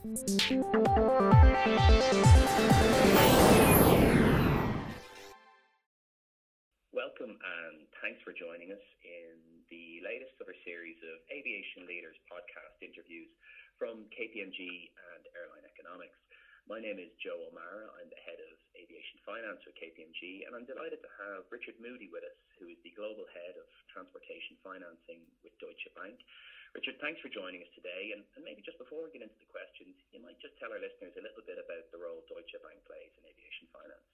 Welcome and thanks for joining us in the latest of our series of Aviation Leaders podcast interviews from KPMG and Airline Economics. My name is Joe O'Mara. I'm the head of aviation finance at KPMG, and I'm delighted to have Richard Moody with us, who is the global head of transportation financing with Deutsche Bank. Richard, thanks for joining us today. And, maybe just before we get into the questions, you might just tell our listeners a little bit about the role Deutsche Bank plays in aviation finance.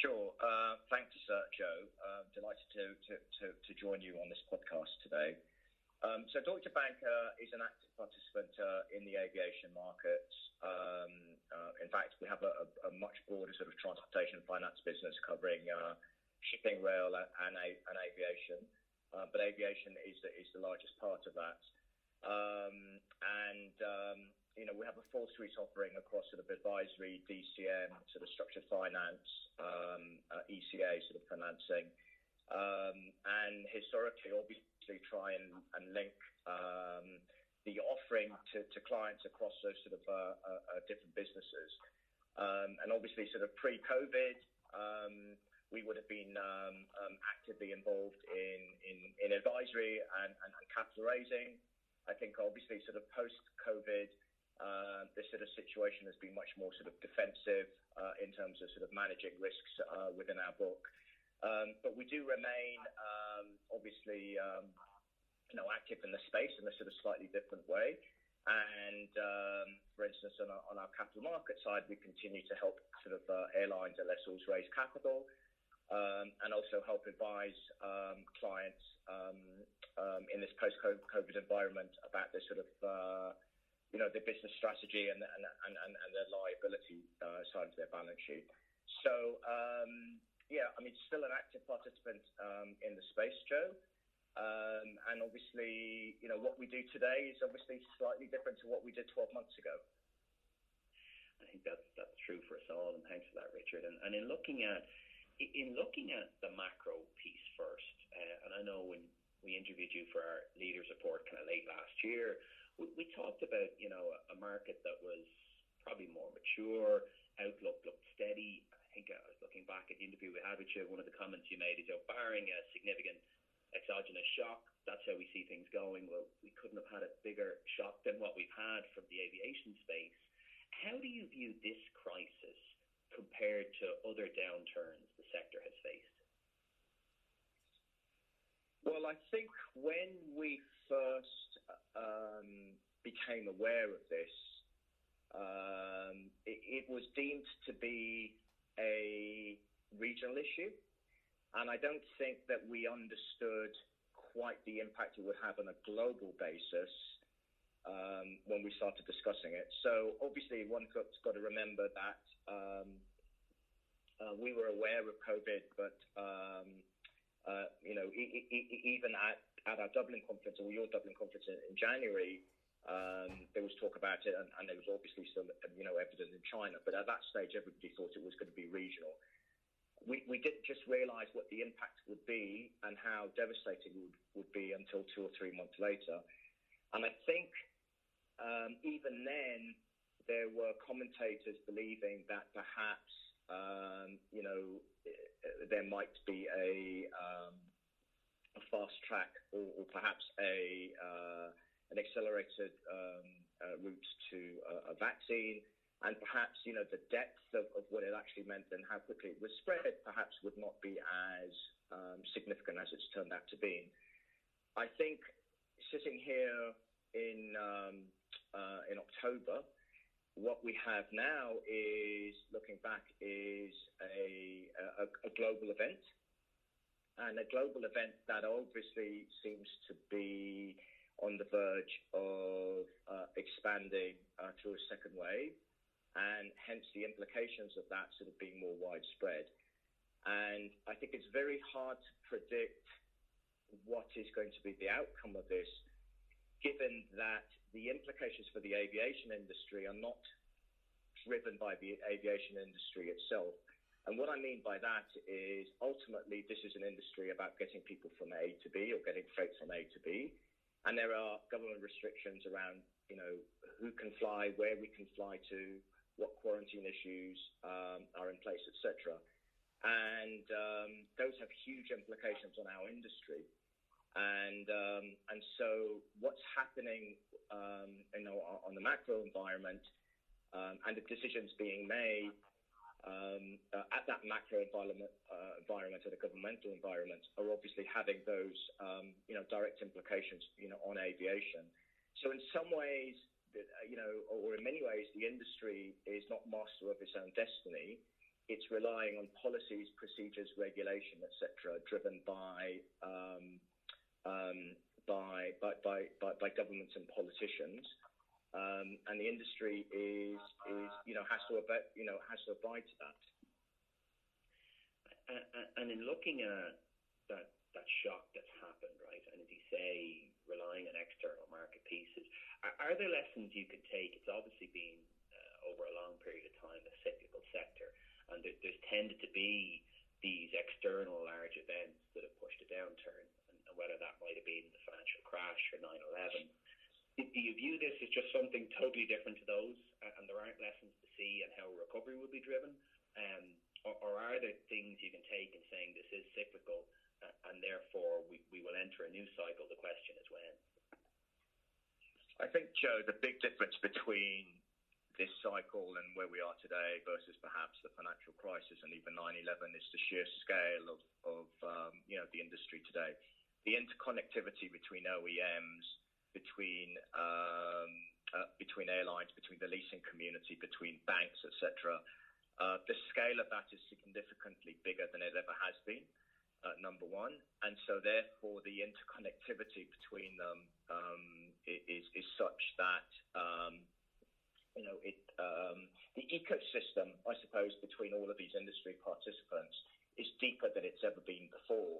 Sure. Uh, thanks, uh, Joe. Uh, delighted to, to, to, join you on this podcast today. Um, so Deutsche Bank is an active participant in the aviation markets. Um, in fact, we have a, much broader sort of transportation finance business covering shipping, rail, and aviation. But aviation is the, is the largest part of that. Um, and um, you know, we have a full suite offering across sort of advisory, DCM, sort of structured finance, um, uh, ECA sort of financing, um, and historically, obviously, try and, and link um, the offering to, to clients across those sort of uh, uh, uh different businesses. Um, and obviously, sort of pre-COVID, we would have been um, actively involved in, in, in advisory and, and, and capital raising. I think obviously sort of post-COVID, uh, this sort of situation has been much more sort of defensive uh, in terms of sort of managing risks uh, within our book. Um, but we do remain um, obviously um, you know active in the space in a sort of slightly different way. And um, for instance, on our, on our, capital market side, we continue to help sort of uh, airlines and lessors raise capital. Um, and also help advise um, clients um, um in this post-COVID environment about this sort of uh, you know, their business strategy and and and, and their liability uh, side of their balance sheet. So um, yeah, I mean, still an active participant in the space, Joe. Um, and obviously, you know, what we do today is obviously slightly different to what we did 12 months ago. I think that's that's true for us all, and thanks for that, Richard. And, and in looking at in looking at the macro piece first, uh, and I know when we interviewed you for our leaders report kind of late last year, we, we talked about, you know, a, a market that was probably more mature, outlook looked steady. I think I was looking back at the interview we had with you. One of the comments you made is, you know, barring a significant exogenous shock, that's how we see things going. Well, we couldn't have had a bigger shock than what we've had from the aviation space. How do you view this crisis compared to other downturns the sector has faced? Well, I think when we first um, became aware of this, um, it, it, was deemed to be a regional issue. And I don't think that we understood quite the impact it would have on a global basis um, when we started discussing it. So obviously, one has got to remember that um, uh, we were aware of COVID, but um, uh, you know, e- e- even at at our Dublin conference or your Dublin conference in, in January, um, there was talk about it, and, and, there was obviously some, you know, evidence in China. But at that stage, everybody thought it was going to be regional. We, we didn't just realise what the impact would be and how devastating it would, would be until two or three months later. And I think um, even then, there were commentators believing that perhaps, um, you know, there might be a um, a fast track or, or perhaps a uh, an accelerated um, uh, route to a, a, vaccine, and perhaps you know the depth of, of, what it actually meant and how quickly it was spread perhaps would not be as um, significant as it's turned out to be. I think sitting here in um, uh, in October, what we have now is looking back is a, a, a global event. And a global event that obviously seems to be on the verge of uh, expanding uh, through a second wave, and hence the implications of that sort of being more widespread. And I think it's very hard to predict what is going to be the outcome of this, given that the implications for the aviation industry are not driven by the aviation industry itself. And what I mean by that is ultimately this is an industry about getting people from A to B or getting freight from A to B. And there are government restrictions around you know, who can fly, where we can fly to, what quarantine issues um, are in place, etc. And um, those have huge implications on our industry. And um, and so what's happening, um, you know, on the macro environment um, and the decisions being made um, uh, at that macro environment, uh, environment or the governmental environment are obviously having those, um, you know, direct implications, you know, on aviation. So in some ways, uh, you know, or in many ways, the industry is not master of its own destiny. It's relying on policies, procedures, regulation, etc., driven by um, um, by, by, by, by, governments and politicians. Um, and the industry is, is, you know, has to abide, you know, has to abide to that. And in looking at that, that shock that's happened, right, and as you say, relying on external market pieces, are, are there lessons you can take? It's obviously been uh, over a long period of time a cyclical sector, and there, there's tended to be these external large events that have pushed a downturn and whether that might have been the financial crash or 9/11. Do you view this as just something totally different to those, and there aren't lessons to see and how recovery will be driven, um, or, or, are there things you can take in saying this is cyclical, uh, and therefore we, we will enter a new cycle? The question is when. I think, Joe, the big difference between this cycle and where we are today versus perhaps the financial crisis and even 9/11 is the sheer scale of, of um, you know the industry today the interconnectivity between OEMs, between um, uh, between airlines, between the leasing community, between banks, etc. Uh, the scale of that is significantly bigger than it ever has been. Uh, number one, and so therefore the interconnectivity between them um, is is such that um, you know it um, the ecosystem, I suppose, between all of these industry participants is deeper than it's ever been before.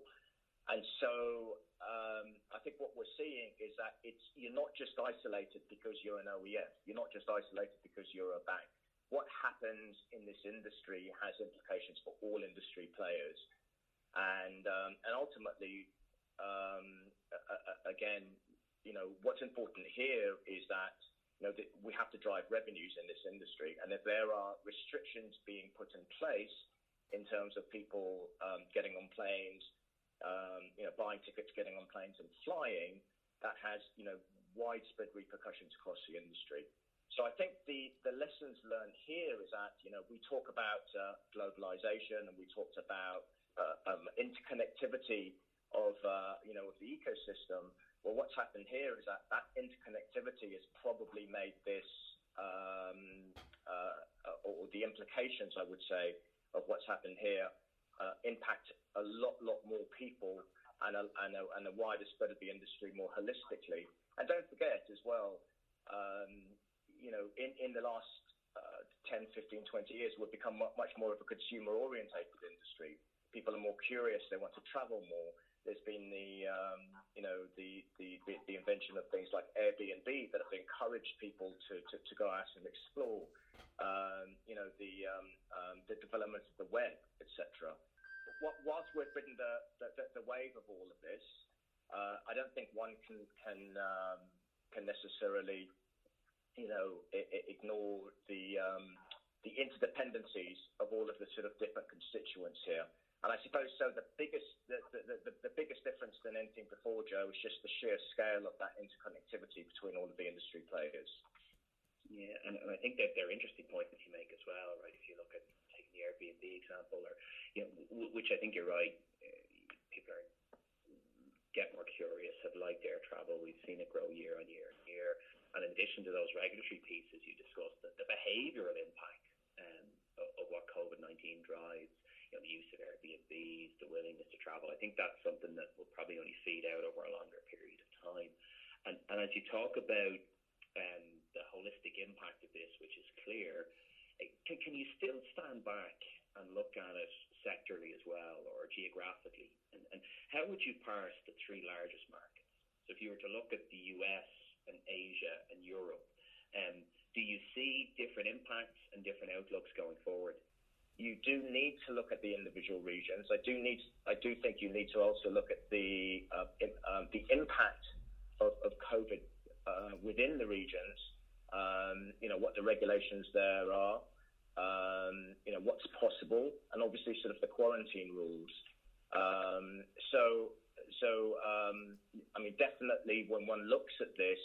And so um, I think what we're seeing is that it's you're not just isolated because you're an OEM. You're not just isolated because you're a bank. What happens in this industry has implications for all industry players, and um, and ultimately, um, again, you know what's important here is that you know that we have to drive revenues in this industry, and if there are restrictions being put in place in terms of people um, getting on planes um, you know, buying tickets, getting on planes and flying, that has, you know, widespread repercussions across the industry. So I think the, the lessons learned here is that, you know, we talk about uh, globalization and we talked about uh, um, interconnectivity of, uh, you know, of the ecosystem. Well, what's happened here is that that interconnectivity has probably made this, um, uh, or the implications, I would say, of what's happened here uh, impact a lot, lot more people and a, and, a, and a wider spread of the industry more holistically. And don't forget as well, um, you know, in, in the last uh, 10, 15, 20 years, we've become much more of a consumer orientated industry. People are more curious, they want to travel more. There's been the, um, you know, the, the, the, invention of things like Airbnb that have encouraged people to, to, to go out and explore. Um, you know, the, um, um the development of the web, etc whilst we've ridden the, the, the, wave of all of this, uh, I don't think one can can um, can necessarily, you know, I- I ignore the um, the interdependencies of all of the sort of different constituents here. And I suppose so. The biggest the, the, the, the biggest difference than anything before, Joe, is just the sheer scale of that interconnectivity between all of the industry players. Yeah, and, and I think that they're interesting points that you make as well, right? If you look at taking the Airbnb example, or you know, which I think you're right. People are get more curious, have liked air travel. We've seen it grow year on year and year. And in addition to those regulatory pieces you discussed, the, the behavioural impact um, of, of what COVID-19 drives, you know, the use of Airbnbs, the willingness to travel. I think that's something that will probably only feed out over a longer period of time. And, and as you talk about um, the holistic impact of this, which is clear, can, can you still stand back and look at it sectorally as well or geographically? And, and how would you parse the three largest markets? So if you were to look at the US and Asia and Europe, um, do you see different impacts and different outlooks going forward? You do need to look at the individual regions. I do need. I do think you need to also look at the uh, in, um, the impact of, of COVID uh, within the regions, um, you know, what the regulations there are, um, you know, what's possible, and obviously sort of the quarantine rules. Um, so, so um, I mean, definitely when one looks at this,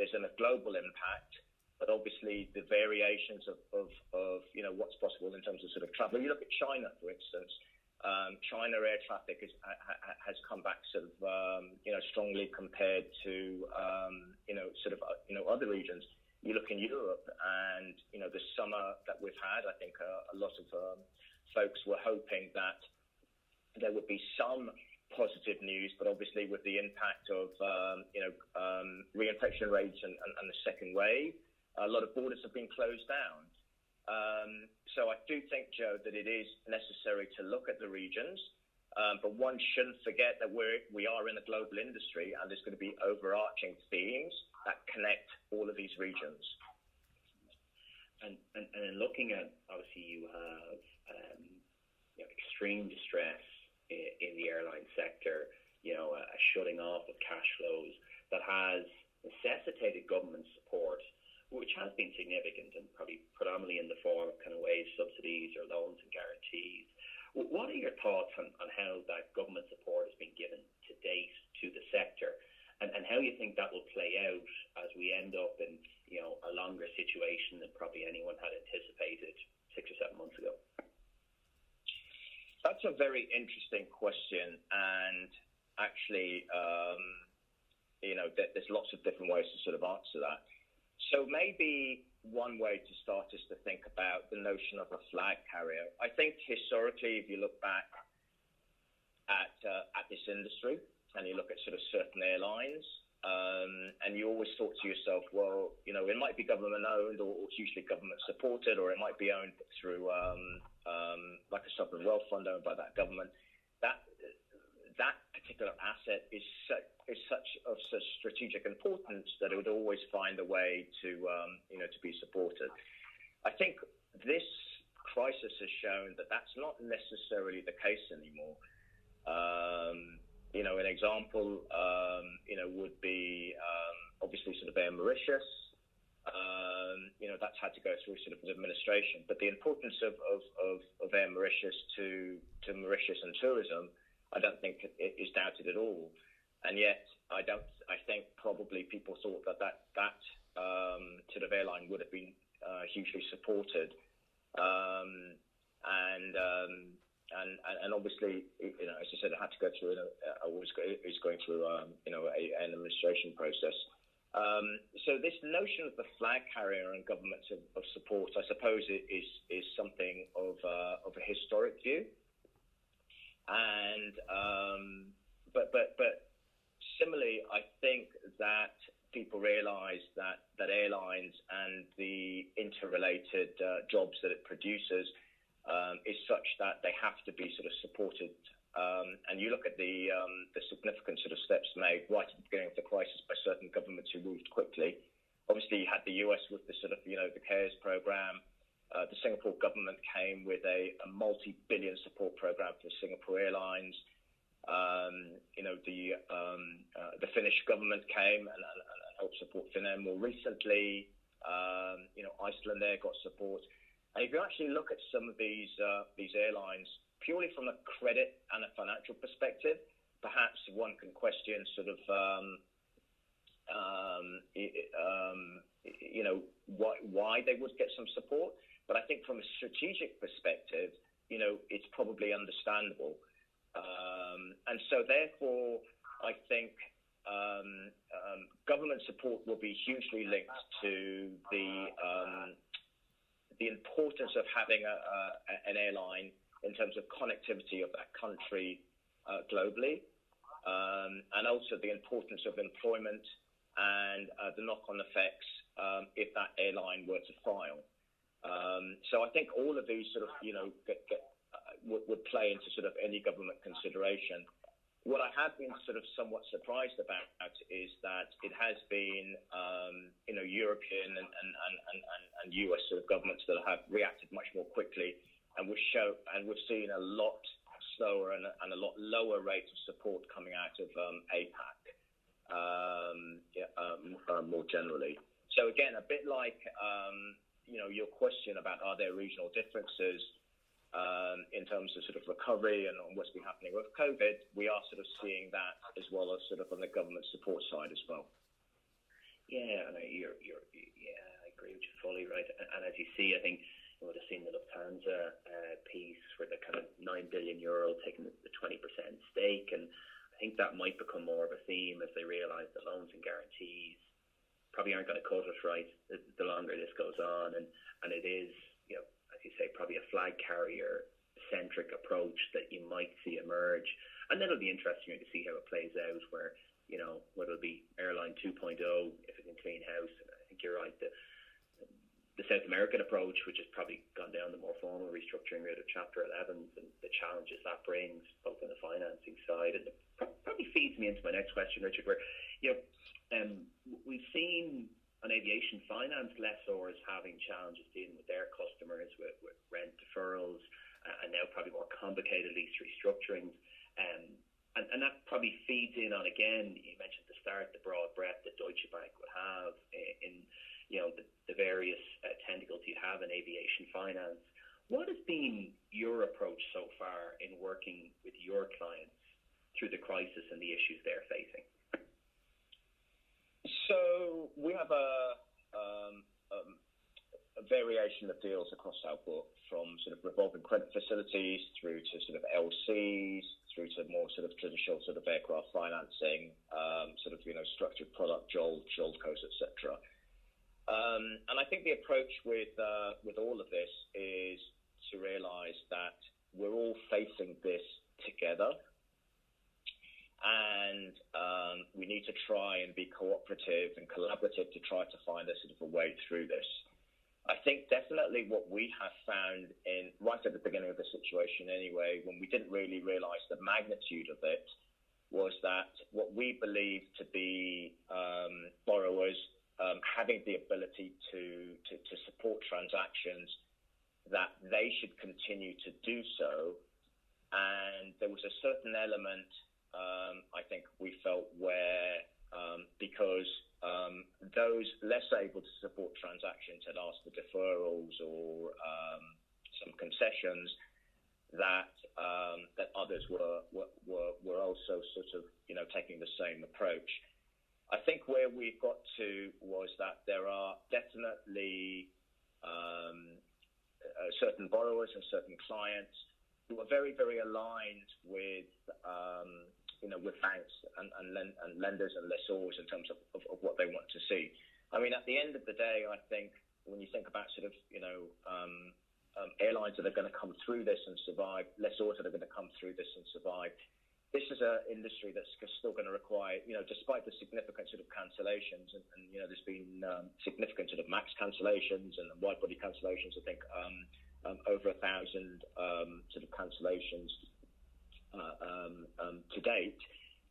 there's a global impact, but obviously the variations of, of, of, you know what's possible in terms of sort of travel. You look at China, for instance. Um, China air traffic is, ha, ha, has come back sort of um, you know strongly compared to um, you know sort of uh, you know other regions. You look in Europe, and you know the summer that we've had, I think uh, a lot of um, folks were hoping that there would be some positive news, but obviously with the impact of um, you know um, reinfection rates and, and, and the second wave, a lot of borders have been closed down. Um, so I do think, Joe, that it is necessary to look at the regions, um, but one shouldn't forget that we're, we are in a global industry and there's going to be overarching themes that connect all of these regions. And, and, and looking at, obviously, you have um, you know, extreme distress in, in the airline sector, you know, a, a shutting off of cash flows that has necessitated government support which has been significant and probably predominantly in the form of kind of wage subsidies or loans and guarantees. What are your thoughts on, on how that government support has been given to date to the sector, and, and how you think that will play out as we end up in you know a longer situation than probably anyone had anticipated six or seven months ago? That's a very interesting question, and actually, um, you know, there's lots of different ways to sort of answer that. So maybe one way to start is to think about the notion of a flag carrier. I think historically, if you look back at uh, at this industry and you look at sort of certain airlines, um, and you always thought to yourself, well, you know, it might be government owned or, or hugely government supported, or it might be owned through um, um, like a sovereign wealth fund owned by that government. That that particular asset is so, is such of such strategic importance that it would always find a way to um, you know to be supported. I think this crisis has shown that that's not necessarily the case anymore. Um, you know, an example, um, you know, would be um, obviously sort of Air Mauritius. Um, you know, that's had to go through sort of administration, but the importance of, of, of, of Air Mauritius to, to Mauritius and tourism, I don't think is doubted at all and yet I don't. I think probably people thought that that that um, sort of airline would have been uh, hugely supported, um, and, and and obviously, you know, as I said, it had to go through. I was is going through, um, you know, a, an administration process. Um, so this notion of the flag carrier and governments of, of support, I suppose, is is something of uh, of a historic view, and um, but but but similarly, I think that people realise that that airlines and the interrelated uh, jobs that it produces um, is such that they have to be sort of supported. Um, and you look at the um, the significant sort of steps made right at the beginning of the crisis by certain governments who moved quickly. Obviously, you had the US with the sort of you know the CARES program. Uh, the Singapore government came with a, a multi-billion support program for Singapore Airlines. Um, you know, the um, uh, the Finnish government came and, and, and helped support Finnair more recently. Um, you know, Iceland there got support. And if you actually look at some of these uh, these airlines purely from a credit and a financial perspective, perhaps one can question sort of um, um, um, you know why, why they would get some support. But I think from a strategic perspective, you know, it's probably understandable. Um, and so, therefore, I think um, um, government support will be hugely linked to the the importance of having a, a, an airline in terms of connectivity of that country uh, globally, um, and also the importance of employment and uh, the knock-on effects um, if that airline were to file. so I think all of these sort of you know get, get would, would play into sort of any government consideration. What I have been sort of somewhat surprised about is that it has been, um, you know, European and, and, and, and, US sort of governments that have reacted much more quickly, and we've show and we've seen a lot slower and, and a lot lower rates of support coming out of um, APAC. um, yeah, um, uh, more generally. So again, a bit like um, you know your question about are there regional differences um, in terms of sort of recovery and on what's been happening with COVID, we are sort of seeing that as well as sort of on the government support side as well. Yeah, and you're, you're, yeah, I agree with you fully, right? And, as you see, I think you would have seen the Lufthansa uh, piece where the kind of nine billion euro taking the twenty percent stake, and I think that might become more of a theme as they realise that loans and guarantees probably aren't going to cut it right the, the longer this goes on, and and it is you know you say probably a flag carrier centric approach that you might see emerge, and then it'll be interesting to see how it plays out where you know, whether it'll be airline 2.0, if it can clean house. I think you're right. The, the South American approach, which has probably gone down the more formal restructuring route of Chapter 11s and the challenges that brings, both on the financing side, and probably feeds me into my next question, Richard, where you know um, we've seen on aviation finance lessors having challenges dealing with their customers with, with rent deferrals uh, and now probably more complicated lease restructurings. Um, and, and that probably feeds in on again. You mentioned at the start the broad breadth that Deutsche Bank would have in, you know, the, the various uh, tentacles you have in aviation finance. What has been your approach so far in working with your clients through the crisis and the issues they're facing? So we have a, um, um, a variation of deals across our book, from sort of revolving credit facilities through to sort of LCs, through to more sort of traditional sort of aircraft financing, um, sort of, you know, structured product, JOL, JOLCOs, et cetera. Um, and I think the approach with, uh, with all of this is to realize that we're all facing this together. And um, we need to try and be cooperative and collaborative to try to find a sort of a way through this. I think definitely what we have found in right at the beginning of the situation anyway, when we didn't really realise the magnitude of it, was that what we believe to be um, borrowers um, having the ability to, to, to support transactions, that they should continue to do so. And there was a certain element, um, I think we felt, where um, because um, those less able to support transactions had asked for deferrals or um, some concessions that um, that others were, were were also sort of you know taking the same approach. I think where we got to was that there are definitely um, uh, certain borrowers and certain clients who are very very aligned with um, you know, with banks and, and, lend, and lenders and lessors in terms of, of, of, what they want to see. I mean, at the end of the day, I think when you think about sort of, you know, um, um, airlines that are going to come through this and survive, lessors that are going to come through this and survive, this is an industry that's still going to require, you know, despite the significant sort of cancellations, and, and you know, there's been um, significant sort of max cancellations and wide body cancellations. I think um, um, over a thousand um, sort of cancellations um, um, to date.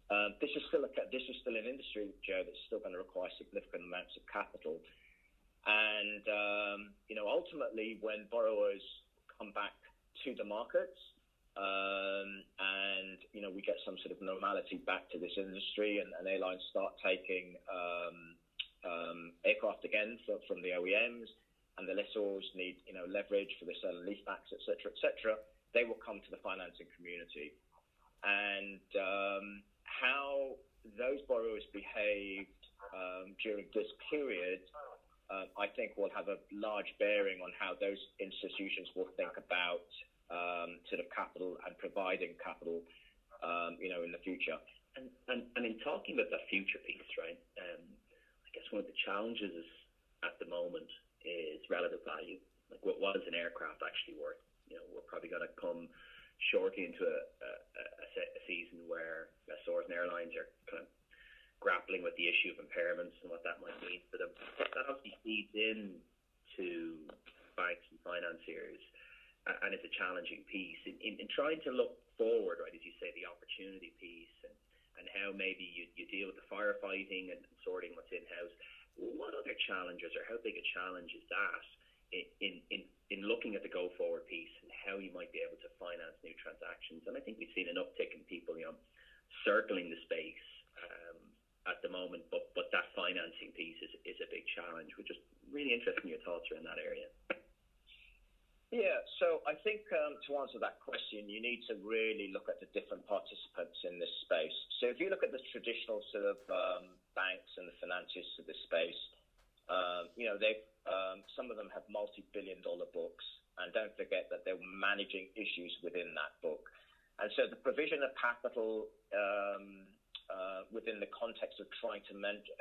Um, this is still a, this is still an industry, Joe, that's still going to require significant amounts of capital. And um, you know, ultimately, when borrowers come back to the markets, um, and you know, we get some sort of normality back to this industry, and, and airlines start taking um, um, aircraft again for, from the OEMs, and the lessors need you know leverage for the sale and leasebacks, et cetera, et cetera. They will come to the financing community and um, how those borrowers behaved um, during this period, uh, I think will have a large bearing on how those institutions will think about um, sort of capital and providing capital, um, you know, in the future. And, and, and in talking about the future piece, right? Um, I guess one of the challenges at the moment is relative value. Like, what, is an aircraft actually worth? You know, we're probably going to come shortly into a, a, a, season where lessors and airlines are kind of grappling with the issue of impairments and what that might mean for them. That obviously feeds in to banks and financiers, and it's a challenging piece in, in, in trying to look forward, right? As you say, the opportunity piece and, and how maybe you, you deal with the firefighting and sorting what's in house. What other challenges, or how big a challenge is that? In, in, in looking at the go forward piece and how you might be able to finance new transactions. And I think we've seen an uptick in people, you know, circling the space um, at the moment, but but that financing piece is, is a big challenge. We're just really interested in your thoughts around that area. Yeah, so I think um, to answer that question, you need to really look at the different participants in this space. So if you look at the traditional sort of um, banks and the financiers of this space, um, you know, they um, some of them have multi-billion-dollar books, and don't forget that they're managing issues within that book. And so the provision of capital um, uh, within the context of trying to,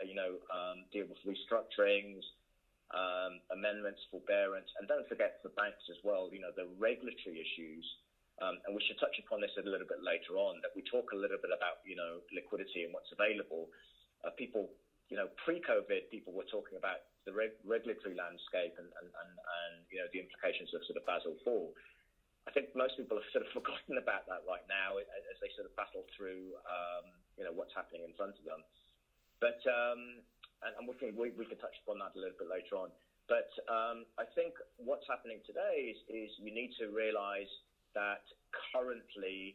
you know, um, deal with restructurings um, amendments, forbearance, and don't forget for banks as well, you know, the regulatory issues. Um, and we should touch upon this a little bit later on. That we talk a little bit about, you know, liquidity and what's available. Uh, people, you know, pre-COVID, people were talking about the reg- regulatory landscape and, and, and, and, you know, the implications of sort of Basel IV. I think most people have sort of forgotten about that right now as they sort of battle through, um, you know, what's happening in front of them. But um, and, and we can we, we can touch upon that a little bit later on. But um, I think what's happening today is, is you need to realise that currently,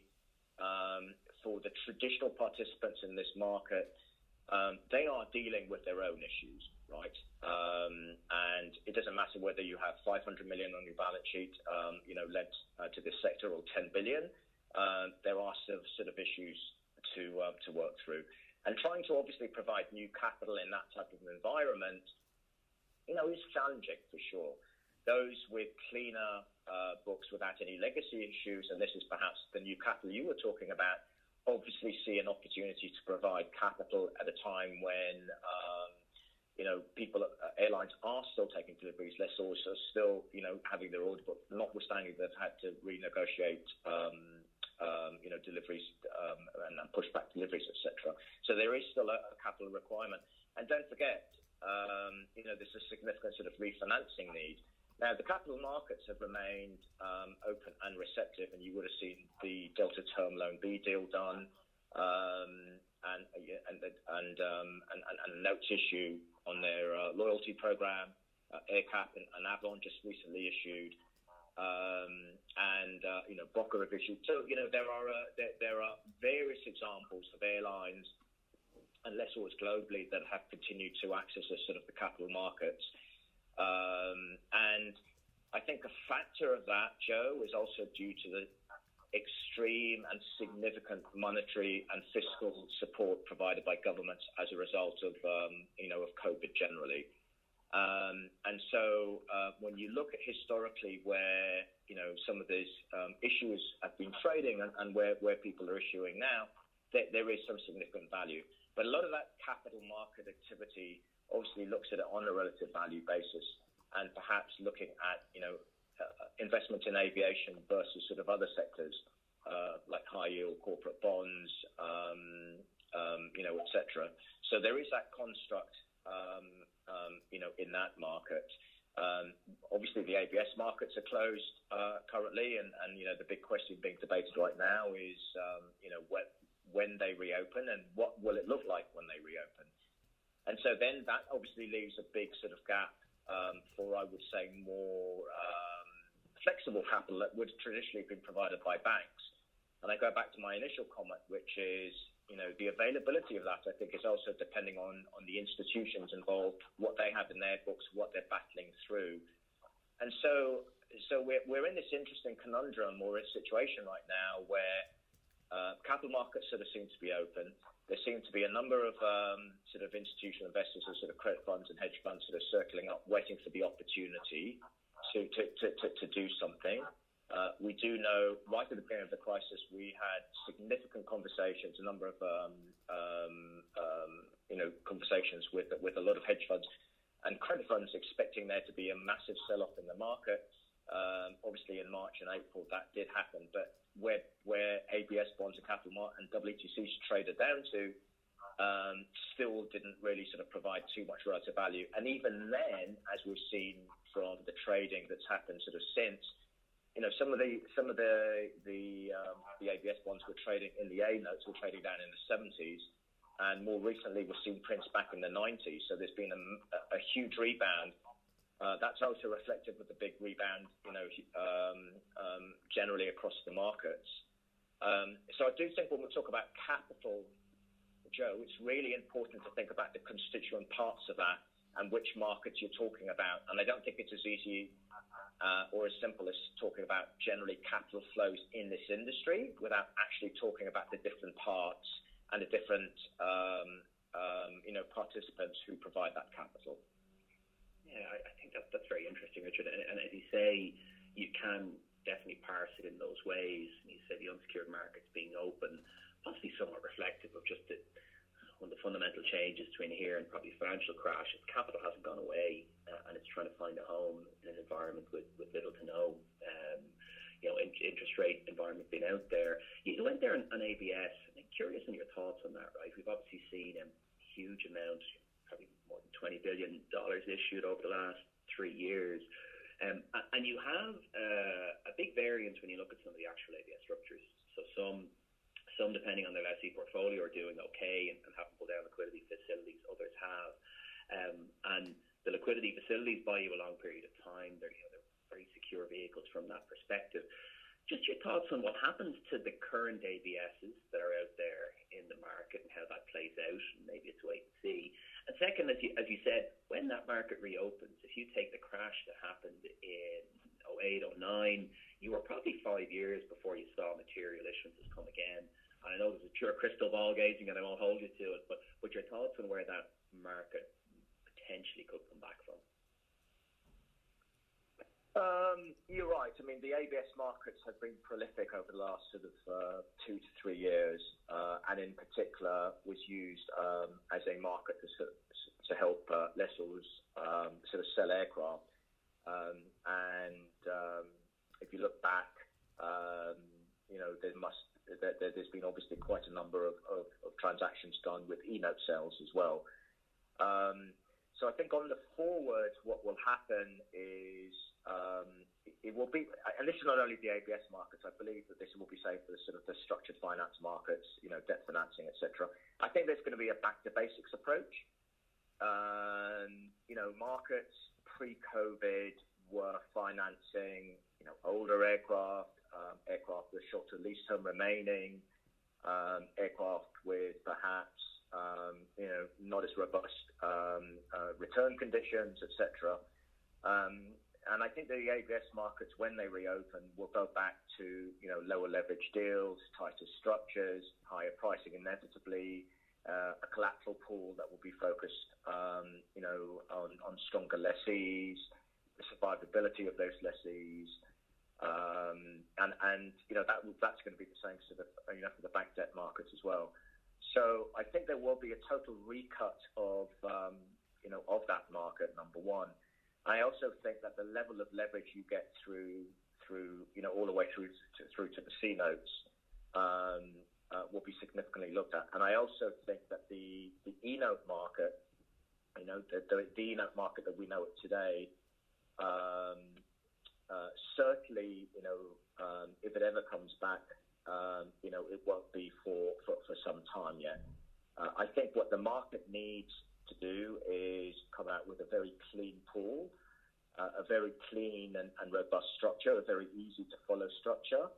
um, for the traditional participants in this market, um, they are dealing with their own issues, right? Um, and it doesn't matter whether you have 500 million on your balance sheet, um, you know, lent uh, to this sector, or 10 billion. Uh, there are sort of, sort of issues to uh, to work through. And trying to obviously provide new capital in that type of environment, you know, is challenging for sure. Those with cleaner uh, books without any legacy issues, and this is perhaps the new capital you were talking about, obviously see an opportunity to provide capital at a time when, um, you know, people, uh, airlines are still taking deliveries, lessors are still, you know, having their order book, notwithstanding they've had to renegotiate um, um, you know, deliveries um, and, and push back deliveries, etc. So there is still a, a capital requirement. And don't forget, um, you know, there's a significant sort of refinancing need. Now, the capital markets have remained um, open and receptive, and you would have seen the Delta Term Loan B deal done, um, and and and, um, and and notes issue on their uh, loyalty program. Uh, AerCap and, and Avolon just recently issued um, and uh, you know BOCA have issued. So you know there are uh, there, there, are various examples of airlines and lessors globally that have continued to access the sort of the capital markets, um, and I think a factor of that, Joe, is also due to the extreme and significant monetary and fiscal support provided by governments as a result of um, you know of COVID generally. Um, and so uh, when you look at historically where you know some of these um, issues have been trading and, and where, where people are issuing now, there, there is some significant value. But a lot of that capital market activity obviously looks at it on a relative value basis and perhaps looking at you know uh, investment in aviation versus sort of other sectors uh, like high yield corporate bonds, um, um, you know, etc. So there is that construct um, um, you know, in that market. Um, obviously, the ABS markets are closed uh, currently, and, and you know the big question being debated right now is um, you know when, when they reopen and what will it look like when they reopen. And so then that obviously leaves a big sort of gap um, for I would say more um, flexible capital that would traditionally have been provided by banks. And I go back to my initial comment, which is you know, the availability of that, I think, is also depending on, on the institutions involved, what they have in their books, what they're battling through. And so, so we're, we're in this interesting conundrum or a situation right now where uh, capital markets sort of seem to be open. There seem to be a number of um, sort of institutional investors or sort of credit funds and hedge funds that are circling up, waiting for the opportunity to, to, to, to, to do something. Uh, we do know right at the beginning of the crisis, we had significant conversations, a number of um, um, um, you know conversations with with a lot of hedge funds and credit funds, expecting there to be a massive sell-off in the market. Um, obviously, in March and April, that did happen, but where where ABS bonds and capital market and WTCs traded down to, um, still didn't really sort of provide too much relative value. And even then, as we've seen from the trading that's happened sort of since you know, some of the some of the the um, the ABS bonds were trading in the A notes were trading down in the 70s, and more recently we've seen prints back in the 90s. So there's been a, a huge rebound. Uh, that's also reflective of the big rebound, you know, um, um, generally across the markets. Um, so I do think when we talk about capital, Joe, it's really important to think about the constituent parts of that and which markets you're talking about. And I don't think it's as easy uh, or as simple as talking about generally capital flows in this industry without actually talking about the different parts and the different um, um, you know participants who provide that capital. Yeah, I, I think that's that's very interesting, Richard. And, and as you say, you can definitely parse it in those ways. And you say the unsecured markets being open, possibly somewhat reflective of just the one of the fundamental changes between here and probably financial crash is capital hasn't gone away uh, and it's trying to find a home in an environment with, with little to no um, you know, in, interest rate environment being out there. You went there on, on ABS. I'm curious on your thoughts on that, right? We've obviously seen a huge amount, probably more than $20 billion issued over the last three years. Um, and you have uh, a big variance when you look at some of the actual ABS structures. So some some, depending on their lessee portfolio, are doing okay and, and haven't pulled down liquidity facilities. Others have. Um, and the liquidity facilities buy you a long period of time. They're, you know, they're very secure vehicles from that perspective. Just your thoughts on what happens to the current ABSs that are out there in the market and how that plays out. Maybe it's wait and see. And second, as you, as you said, when that market reopens, if you take the crash that happened in 08, 09, you were probably five years before you saw material issuances come again. And I know this is pure crystal ball gazing, and I won't hold you to it, but what your thoughts on where that market potentially could come back? Um, you're right. I mean, the ABS markets have been prolific over the last sort of uh, two to three years, uh, and in particular was used um, as a market to, to help uh, lessors um, sort of sell aircraft. Um, and um, if you look back, um, you know, there must there, has been obviously quite a number of, of, of, transactions done with e-note sales as well. So I think on the forward, what will happen is um, it will be, and this is not only the ABS markets. I believe that this will be safe for the sort of the structured finance markets, you know, debt financing, etc. I think there's going to be a back to basics approach. Um, you know, markets pre-COVID were financing, you know, older aircraft, um, aircraft with shorter lease term remaining, um, aircraft with perhaps um, you know not as robust um, uh, return conditions, etc. And I think the ABS markets, when they reopen, will go back to you know lower leverage deals, tighter structures, higher pricing inevitably, uh, a collateral pool that will be focused um, you know on, on stronger lessees, the survivability of those lessees. Um, and and you know that that's going to be the same sort of you know for the bank debt markets as well. So I think there will be a total recut of um, you know of that market. Number one, I also think that the level of leverage you get through through you know all the way through to, through to the C notes um, uh, will be significantly looked at. And I also think that the the E note market, you know the the, the E note market that we know it today. Um, uh, certainly, you know, um, if it ever comes back, um, you know, it won't be for, for, for some time yet. Uh, I think what the market needs to do is come out with a very clean pool, uh, a very clean and, and, robust structure, a very easy to follow structure,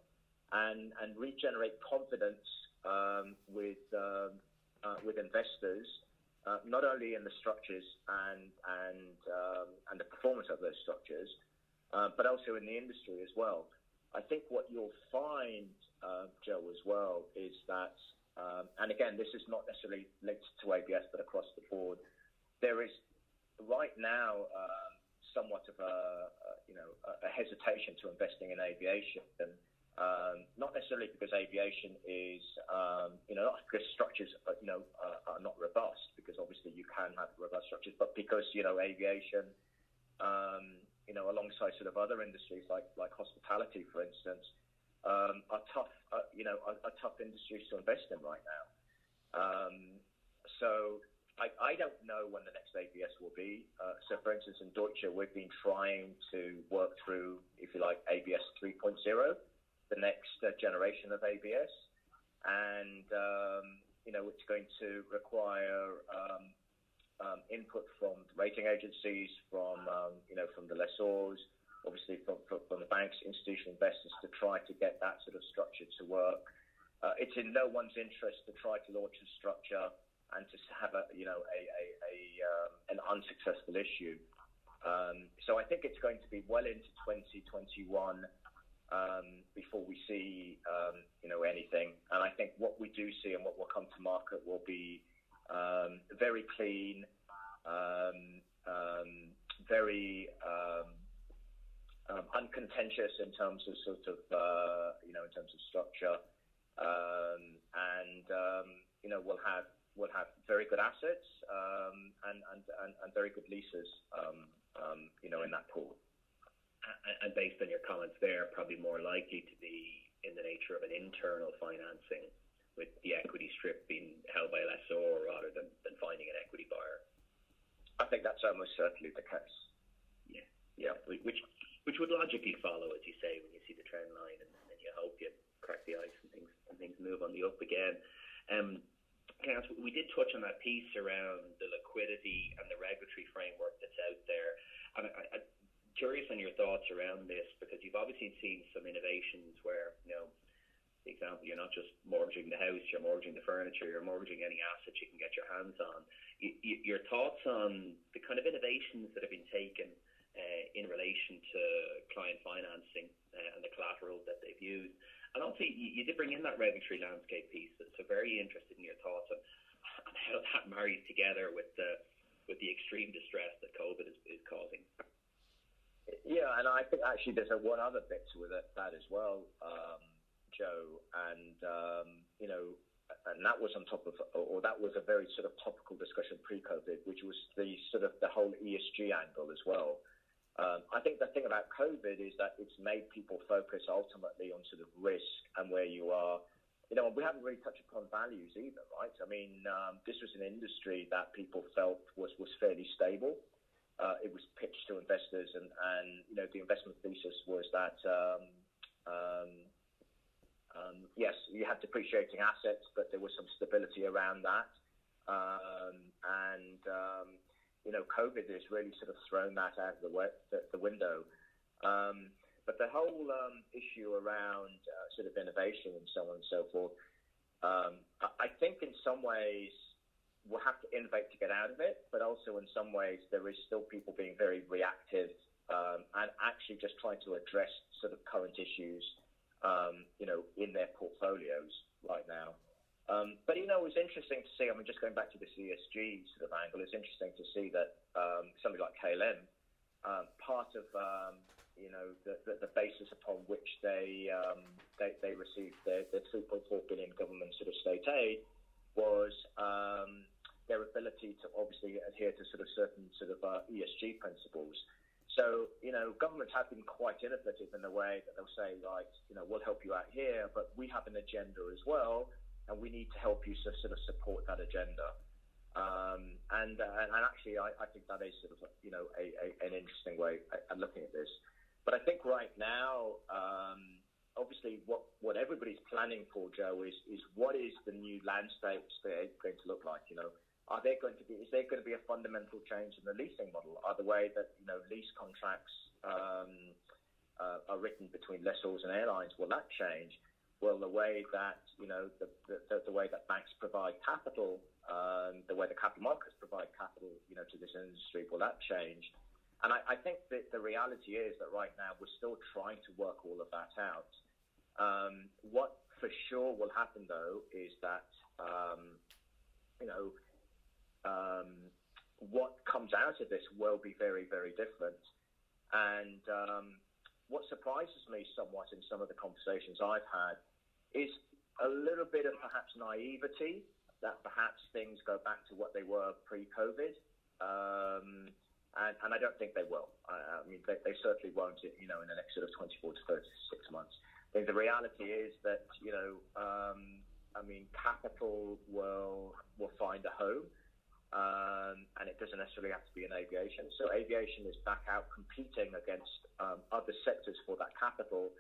and, and regenerate confidence um, with, um, uh, with investors. Uh, not only in the structures and and um, and the performance of those structures, uh, but also in the industry as well. I think what you'll find, uh, Joe, as well, is that, um, and again, this is not necessarily linked to ABS, but across the board, there is right now um, somewhat of a, a, you know a, hesitation to investing in aviation. And, um, not necessarily because aviation is, um, you know, not because structures, are, you know, are not robust. Because obviously you can have robust structures, but because you know aviation um, you know, alongside sort of other industries like like hospitality, for instance, um, are tough, uh, you know, are, are, tough industries to invest in right now. Um, so I, I, don't know when the next ABS will be. Uh, so, for instance, in Deutsche, we've been trying to work through, if you like, ABS 3.0, the next uh, generation of ABS, and um, you know, it's going to require um, um, input from rating agencies, from um, you know from the lessors, obviously from, from, from, the banks, institutional investors to try to get that sort of structure to work. Uh, it's in no one's interest to try to launch a structure and to have a you know a, a, a um, an unsuccessful issue. Um, so I think it's going to be well into 2021 um, before we see um, you know anything. And I think what we do see and what will come to market will be um, very clean, um, uncontentious in terms of sort of uh, you know in terms of structure, and you know we'll have we'll have very good assets um, and, and, and, and, very good leases, um, um, you know, in that pool. And based on your comments there, probably more likely to be in the nature of an internal financing with the equity strip being held by a lessor rather than, than finding an equity buyer. I think that's almost certainly the case. Yeah, yeah, which which would logically follow, as you say, when you see the trend line, and, you hope you crack the ice and things and things move on the up again. Um, we did touch on that piece around the liquidity and the regulatory framework that's out there. And I, I'm curious on your thoughts around this because you've obviously seen some innovations where, you know, the example, you're not just mortgaging the house, you're mortgaging the furniture, you're mortgaging any asset you can get your hands on. Y- y- your thoughts on the kind of innovations that have been taken uh, in relation to client financing uh, and the collateral that they've used, and also, you, you did bring in that regulatory landscape piece. So, very interested in your thoughts on, on how that marries together with the with the extreme distress that COVID is, is causing. Yeah, and I think actually there's a one other bit with it, that as well, um, Joe, and um, you know, and that was on top of, or that was a very sort of topical discussion pre-COVID, which was the sort of the whole ESG angle as well. Um, I think the thing about COVID is that it's made people focus ultimately on sort of risk and where you are. You know, we haven't really touched upon values either, right? I mean, um, this was an industry that people felt was, was fairly stable. Uh, it was pitched to investors, and, and you know, the investment thesis was that um, um, um yes, you had depreciating assets, but there was some stability around that. Um, and um, you know, COVID has really sort of thrown that out of the, way, the, the window. Um, but the whole um, issue around uh, sort of innovation and so on and so forth, um, I think in some ways we'll have to innovate to get out of it, but also in some ways there is still people being very reactive um, and actually just trying to address sort of current issues, um, you know, in their portfolios right now. Um, but you know, it was interesting to see. I mean, just going back to this ESG sort of angle, it's interesting to see that um, somebody like KLM, um, part of um, you know the, the, the, basis upon which they um, they, they, received their, their 3.4 billion government sort of state aid was um, their ability to obviously adhere to sort of certain sort of uh, ESG principles. So, you know, governments have been quite innovative in the way that they'll say, like, you know, we'll help you out here, but we have an agenda as well and we need to help you to sort of support that agenda. Um, and, uh, and actually, I, I, think that is sort of you know a, a, an interesting way of looking at this. But I think right now, um, obviously, what, what everybody's planning for, Joe, is is what is the new landscape going to look like? You know, are there going to be is there going to be a fundamental change in the leasing model? Are the way that you know lease contracts um, uh, are written between lessors and airlines will that change? Will the way that you know the, the, the way that banks provide capital, um, the way the capital markets provide capital, you know, to this industry, will that change? And I, I think that the reality is that right now we're still trying to work all of that out. Um, what for sure will happen though is that um, you know um, what comes out of this will be very very different, and um, what surprises me somewhat in some of the conversations I've had is a little bit of perhaps naivety that perhaps things go back to what they were pre-COVID. Um, and, and, I don't think they will. I, I mean, they, they, certainly won't, you know, in the next sort of 24 to 36 months. I think the reality is that, you know, um, I mean, capital will will find a home um, and it doesn't necessarily have to be in aviation. So aviation is back out competing against um, other sectors for that capital.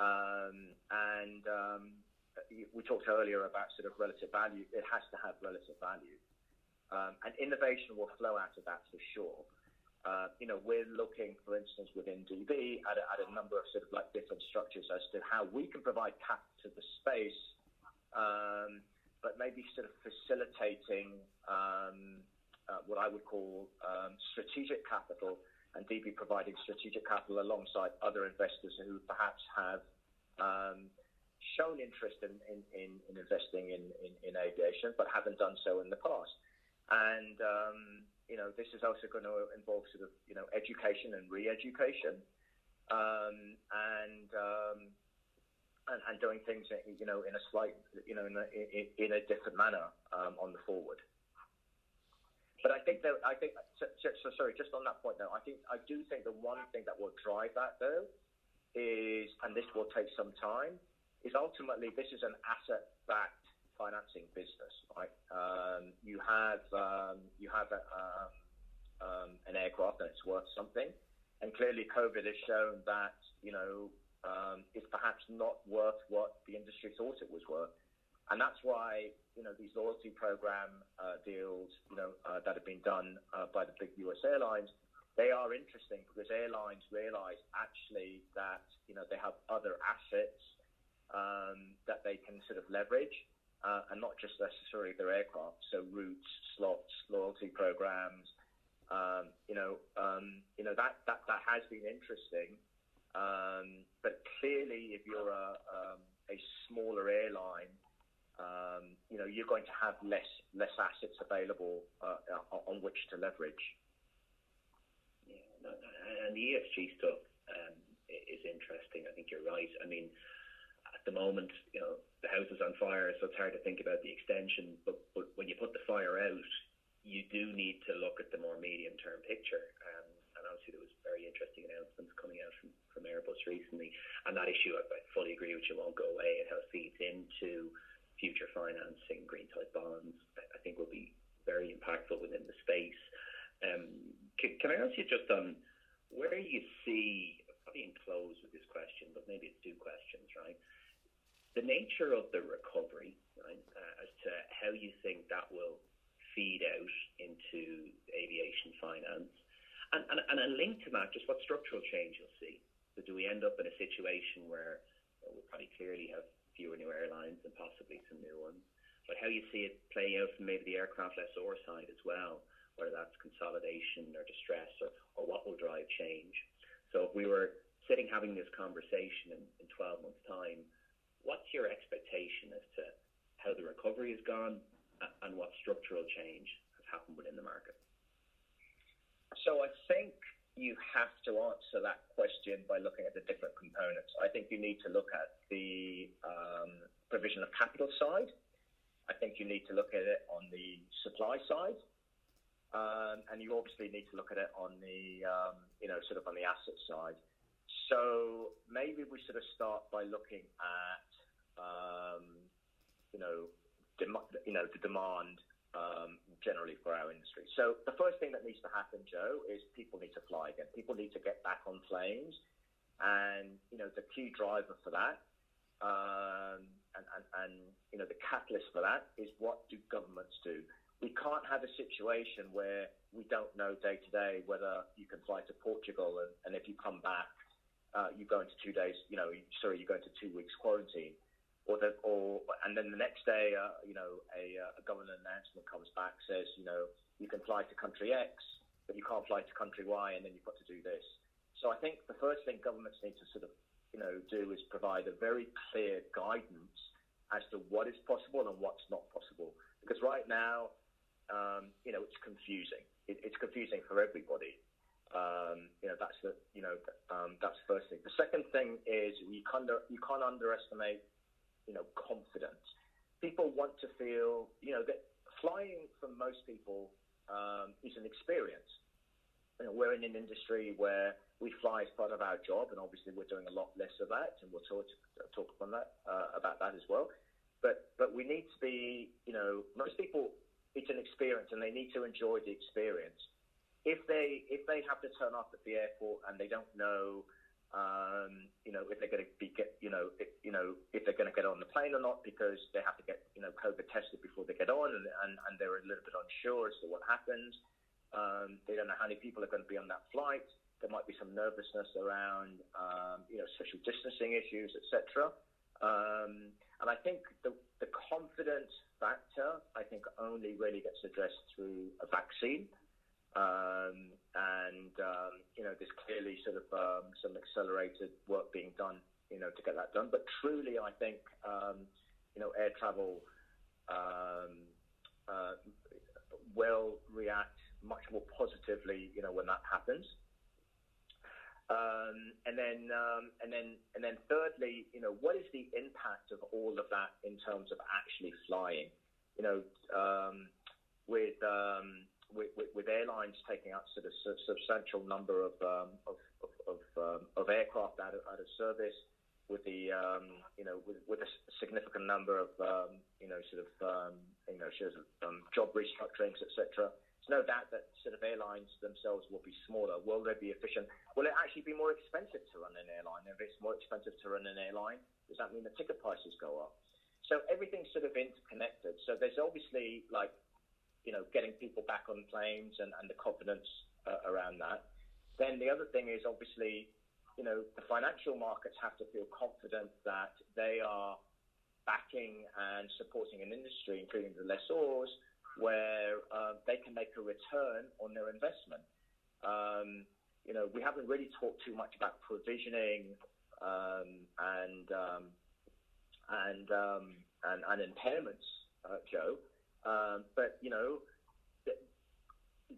Um, and um, we talked earlier about sort of relative value. It has to have relative value. Um, and innovation will flow out of that for sure. Uh, you know, we're looking, for instance, within DB at a, at a number of sort of like different structures as to how we can provide capital to the space um, but maybe sort of facilitating um, uh, what I would call um, strategic capital and DB providing strategic capital alongside other investors who perhaps have um, shown interest in, in, in, in investing in, aviation but haven't done so in the past. And, um, you know, this is also going to involve sort of, you know, education and re-education um, and, um, and, and doing things, you know, in a slight, you know, in a, in a different manner um, on the forward. But I think that I think so, so, sorry, just on that point though, I think I do think the one thing that will drive that though is, and this will take some time, is ultimately this is an asset-backed financing business, right? Um, you have um, you have a, um, um, an aircraft and it's worth something, and clearly COVID has shown that you know um, it's perhaps not worth what the industry thought it was worth. And that's why, you know, these loyalty program uh, deals, you know, uh, that have been done uh, by the big US airlines, they are interesting because airlines realize actually that, you know, they have other assets um, that they can sort of leverage. Uh, and not just necessarily their aircraft, so routes, slots, loyalty programs. Um, you know, um, you know that, that that has been interesting. Um, but clearly, if you're a, um, a smaller airline, um, you know, you're going to have less less assets available uh, on which to leverage. Yeah, and the ESG stuff um, is interesting. I think you're right. I mean, at the moment, you know, the house is on fire, so it's hard to think about the extension. But but when you put the fire out, you do need to look at the more medium term picture. Um, and obviously, there was very interesting announcements coming out from, from Airbus recently. And that issue, I, I fully agree with you, won't go away. And how it feeds into future financing, green type bonds, I think will be very impactful within the space. Um, can, can, I ask you just on where you see, probably in close with this question, but maybe it's two questions, right? The nature of the recovery, right, uh, as to how you think that will feed out into aviation finance, and, and, and a link to that, just what structural change you'll see. So do we end up in a situation where well, we'll probably clearly have fewer new airlines and possibly some new ones. But how you see it playing out from maybe the aircraft lessor side as well, whether that's consolidation or distress or, or what will drive change. So if we were sitting having this conversation in, in 12 months' time, what's your expectation as to how the recovery has gone and what structural change has happened within the market? So I think you have to answer that question by looking at the different components. I think you need to look at the um, provision of capital side. I think you need to look at it on the supply side. Um, and you obviously need to look at it on the, um, you know, sort of on the asset side. So maybe we sort of start by looking at, um, you know, dem- you know, the demand um, generally for our industry. So the first thing that needs to happen, Joe, is people need to fly again. People need to get back on planes, and you know the key driver for that, um, and, and, and you know the catalyst for that is what do governments do? We can't have a situation where we don't know day to day whether you can fly to Portugal and, and if you come back, uh, you go into two days. You know, sorry, you go into two weeks quarantine or the, or and then the next day, uh, you know, a, uh, a government announcement comes back says, you know, you can fly to country X, but you can't fly to country Y, and then you've got to do this. So I think the first thing governments need to sort of, you know, do is provide a very clear guidance as to what is possible and what's not possible. Because right now, um, you know, it's confusing. It, it's confusing for everybody. Um, you know, that's the, you know, um, that's the first thing. The second thing is you can't, you can't underestimate you know, confident. People want to feel, you know, that flying for most people um, is an experience. You know, we're in an industry where we fly as part of our job, and obviously we're doing a lot less of that, and we'll talk talk on that uh, about that as well. But but we need to be, you know, most people it's an experience, and they need to enjoy the experience. If they if they have to turn up at the airport and they don't know um, you know, if they're going to be get, you know, if, you know, if they're going to get on the plane or not, because they have to get, you know, COVID tested before they get on, and, and, and they're a little bit unsure as to what happens. Um, they don't know how many people are going to be on that flight. There might be some nervousness around, um, you know, social distancing issues, etc. Um, and I think the, the confidence factor, I think, only really gets addressed through a vaccine. Um, and um, you know, there's clearly sort of um, some accelerated work being done, you know, to get that done. But truly, I think um, you know, air travel um, uh, will react much more positively, you know, when that happens. Um, and then, and then, and then, thirdly, you know, what is the impact of all of that in terms of actually flying? You know, with, um, with, with, with airlines taking out sort of substantial number of um, of, of, of, um, of aircraft out of, out of service, with the um, you know with, with a significant number of um, you know sort of um, you know sort of um, job restructurings, etc. There's no doubt that sort of airlines themselves will be smaller. Will they be efficient? Will it actually be more expensive to run an airline? If it's more expensive to run an airline, does that mean the ticket prices go up? So everything's sort of interconnected. So there's obviously like, you know, getting people back on planes and, and the confidence uh, around that. Then the other thing is obviously, you know, the financial markets have to feel confident that they are backing and supporting an industry, including the lessors, where uh, they can make a return on their investment. Um, you know, we haven't really talked too much about provisioning um, and, um, and, um, and, and impairments, uh, Joe. Um, but you know, the,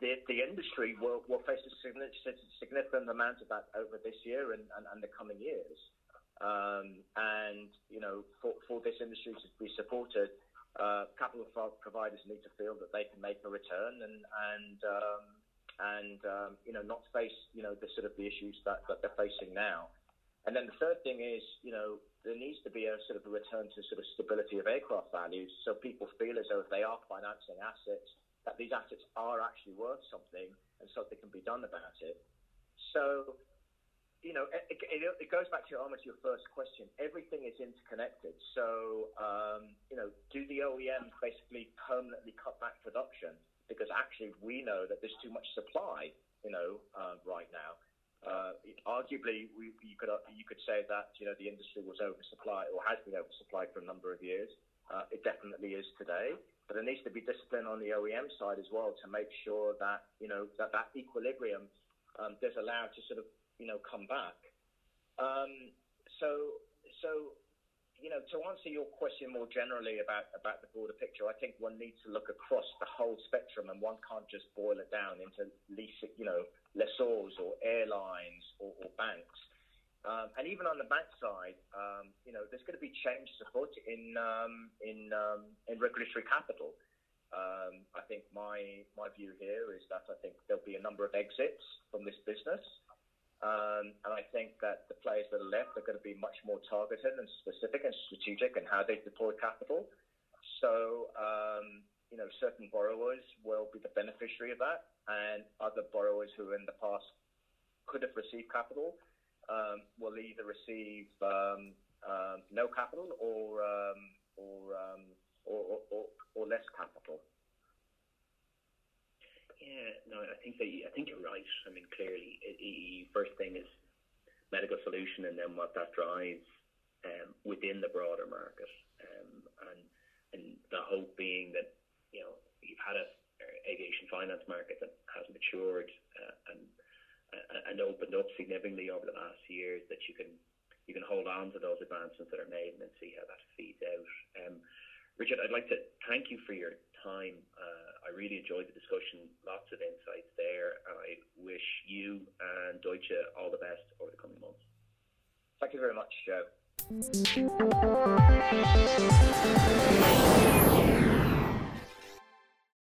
the, the industry will, will face a significant, significant amount of that over this year and, and, and the coming years. Um, and you know, for, for this industry to be supported, uh, capital providers need to feel that they can make a return and and um, and um, you know not face you know the sort of the issues that, that they're facing now. And then the third thing is you know there needs to be a sort of a return to sort of stability of aircraft values, so people feel as though if they are financing assets that these assets are actually worth something and something can be done about it. So you know, it, it, it, goes back to almost your first question. Everything is interconnected. So, um, you know, do the OEMs basically permanently cut back production? Because actually, we know that there's too much supply, you know, uh, right now. Uh, arguably, we, you could you could say that you know the industry was oversupplied or has been oversupplied for a number of years. Uh, it definitely is today, but there needs to be discipline on the OEM side as well to make sure that you know that that equilibrium um, does allow to sort of you know, come back. Um, so, so, you know, to answer your question more generally about, about the broader picture, I think one needs to look across the whole spectrum and one can't just boil it down into lease, you know, lessors or airlines or, or banks. Um, and even on the bank side, um, you know, there's going to be changes afoot in um, in um, in regulatory capital. Um, I think my my view here is that I think there'll be a number of exits from this business. Um, and I think that the players that are left are going to be much more targeted and specific and strategic in how they deploy capital. So, um, you know, certain borrowers will be the beneficiary of that, and other borrowers who in the past could have received capital um, will either receive um, um, no capital or um, or, or, or, or less capital. Yeah, no, I think that I think you're right. I mean, clearly, it, it, first thing is medical solution, and then what that drives um, within the broader market, um, and and the hope being that you know you've had a aviation finance market that has matured uh, and uh, and opened up significantly over the last years that you can you can hold on to those advancements that are made and then see how that feeds out. Um, Richard, I'd like to thank you for your time. Uh, I really enjoyed the discussion, lots of insights there, and I wish you and Deutsche all the best over the coming months. Thank you very much, Joe.